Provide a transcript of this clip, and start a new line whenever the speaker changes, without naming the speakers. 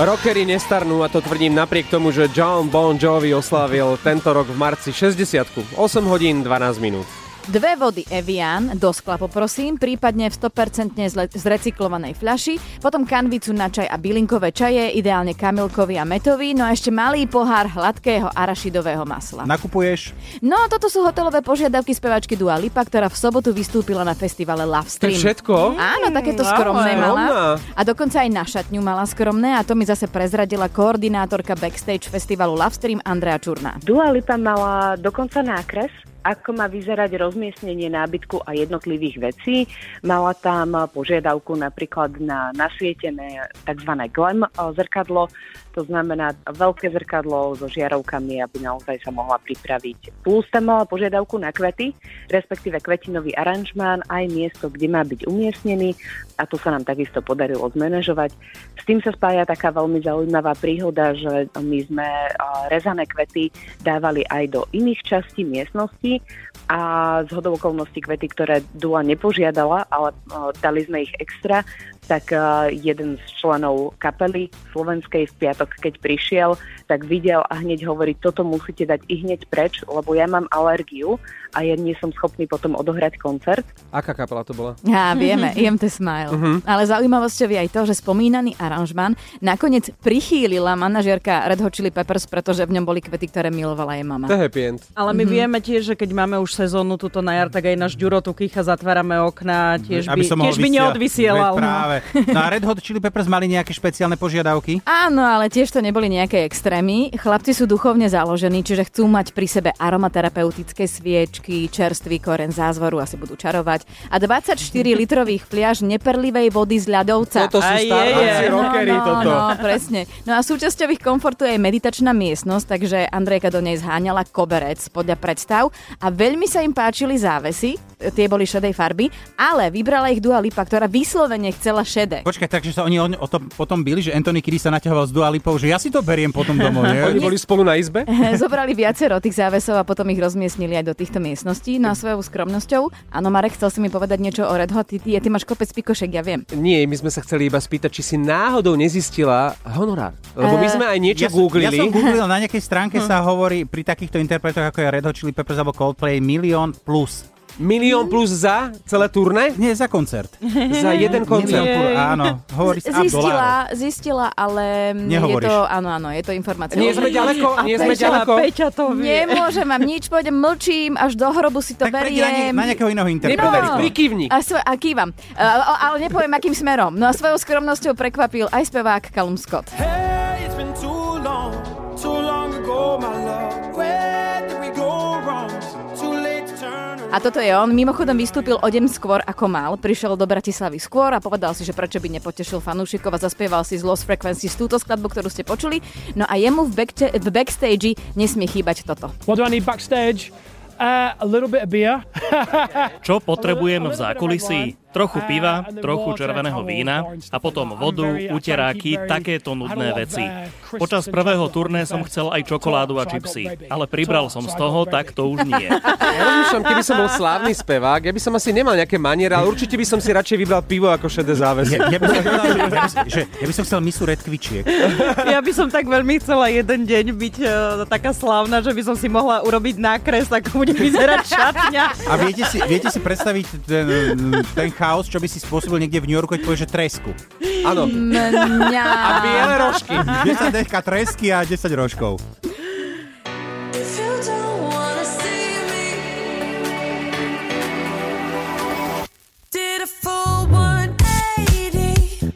Rockery nestarnú a to tvrdím napriek tomu, že John Bon Jovi oslávil tento rok v marci 60 8 hodín 12 minút.
Dve vody Evian, do skla poprosím, prípadne v 100% zle- zrecyklovanej fľaši, potom kanvicu na čaj a bylinkové čaje, ideálne kamilkový a metový, no a ešte malý pohár hladkého arašidového masla.
Nakupuješ?
No, toto sú hotelové požiadavky spevačky Dua Lipa, ktorá v sobotu vystúpila na festivale Love
To
Stream.
všetko?
Áno, takéto
Wow,
skromné
skromná.
mala. A dokonca aj na šatňu mala skromné a to mi zase prezradila koordinátorka backstage festivalu Love Stream Andrea Čurná.
Dua Lipa mala dokonca nákres, ako má vyzerať rozmiestnenie nábytku a jednotlivých vecí. Mala tam požiadavku napríklad na nasvietené tzv. glam eh, zrkadlo, to znamená veľké zrkadlo so žiarovkami, aby naozaj sa mohla pripraviť. Plus tam mala požiadavku na kvety, respektíve kvetinový aranžmán, aj miesto, kde má byť umiestnený a to sa nám takisto podarilo zmanéžovať. S tým sa spája taká veľmi zaujímavá príhoda, že my sme eh, rezané kvety dávali aj do iných častí miestnosti a z hodou okolností kvety, ktoré Dua nepožiadala, ale eh, dali sme ich extra, tak eh, jeden z členov kapely slovenskej v piatok, keď prišiel, tak videl a hneď hovorí, toto musíte dať i hneď preč, lebo ja mám alergiu a ja nie som schopný potom odohrať koncert.
Aká kapela to bola?
Á, vieme, IMT Smile. Ale zaujímavosťou je aj to, že spomínaný aranžmán nakoniec prichýlila manažérka Red Hot Chili Peppers, pretože v ňom boli kvety, ktoré milovala jej mama.
To je happy end.
Ale my vieme tiež, že keď máme už sezónu tuto na jar, tak aj náš Ďuro tu kýcha, zatvárame okná, tiež by, tiež by neodvysielal.
Veď
no.
práve. No a Red Hot Chili Peppers mali nejaké špeciálne požiadavky?
Áno, ale tiež to neboli nejaké extrémy. Chlapci sú duchovne založení, čiže chcú mať pri sebe aromaterapeutické sviečky, čerstvý koren zázvoru, asi budú čarovať. A 24 litrových fliaž neperlivej vody z ľadovca.
Toto sú
je.
rockery,
no,
toto.
No, presne. No a súčasťou ich komfortu je aj meditačná miestnosť, takže Andrejka do nej zháňala koberec podľa predstav a veľmi sa im páčili závesy, tie boli šedej farby, ale vybrala ich Dua Lipa, ktorá vyslovene chcela šedé.
Počkaj, takže sa oni o, o tom potom byli, že Anthony Kiddis sa naťahoval s Dua Lipou, že ja si to beriem potom domov,
Oni
nie?
boli spolu na izbe?
Zobrali viacero tých závesov a potom ich rozmiestnili aj do týchto miestností. No a svojou skromnosťou. Áno, Marek, chcel si mi povedať niečo o Red Hot. Ty, ty, ty máš kopec pikošek, ja viem.
Nie, my sme sa chceli iba spýtať, či si náhodou nezistila honorár. Lebo my
Eh,
sme aj niečo
ja, som- ja
googlili.
som googlil, na nejakej stránke sa hovorí pri takýchto interpretoch ako je Red Hot Chili Peppers alebo Coldplay milión plus.
Milión plus za celé turné?
Nie, za koncert.
Za jeden
Milión
koncert.
plus, áno. Hovorí sa a
Zistila, zistila, ale mm, je
Nehovoríš.
to, áno, áno, je to informácia.
Nie sme ďaleko, nie sme ďaleko.
Peťa to vie.
Nemôžem vám nič, pôjdem, mlčím, až do hrobu si to
Tak prejdi na,
beriem.
na nejakého iného interpreta.
Nepovedz, prikývni.
A, svo- a kývam. A, a, ale nepoviem, akým smerom. No a svojou skromnosťou prekvapil aj spevák Callum Scott.
Hey,
A toto je on. Mimochodom vystúpil o deň skôr ako mal. Prišiel do Bratislavy skôr a povedal si, že prečo by nepotešil fanúšikov a zaspieval si z Lost Frequencies túto skladbu, ktorú ste počuli. No a jemu v, back- v backstage nesmie chýbať toto.
What do I need backstage? Uh, a little bit of beer.
Čo potrebujem v zákulisí? Trochu piva, trochu červeného vína a potom vodu, uteráky, takéto nudné veci. Počas prvého turné som chcel aj čokoládu a čipsy, ale pribral som z toho, tak to už nie.
Ja rozmýšľam, keby som bol slávny spevák, ja by som asi nemal nejaké maniere, ale určite by som si radšej vybral pivo ako šedé závesy.
Ja, ja, by som, ja, by, som- že, ja by som chcel misu redkvičiek.
Ja by som tak veľmi chcela jeden deň byť uh, taká slávna, že by som si mohla urobiť nákres, ako bude vyzerať šatňa.
A viete si, viete si predstaviť ten, ten chaos, čo by si spôsobil niekde v New Yorku, keď povieš, že tresku.
Áno.
Mňa.
A biele rožky.
10 deka tresky a 10 rožkov.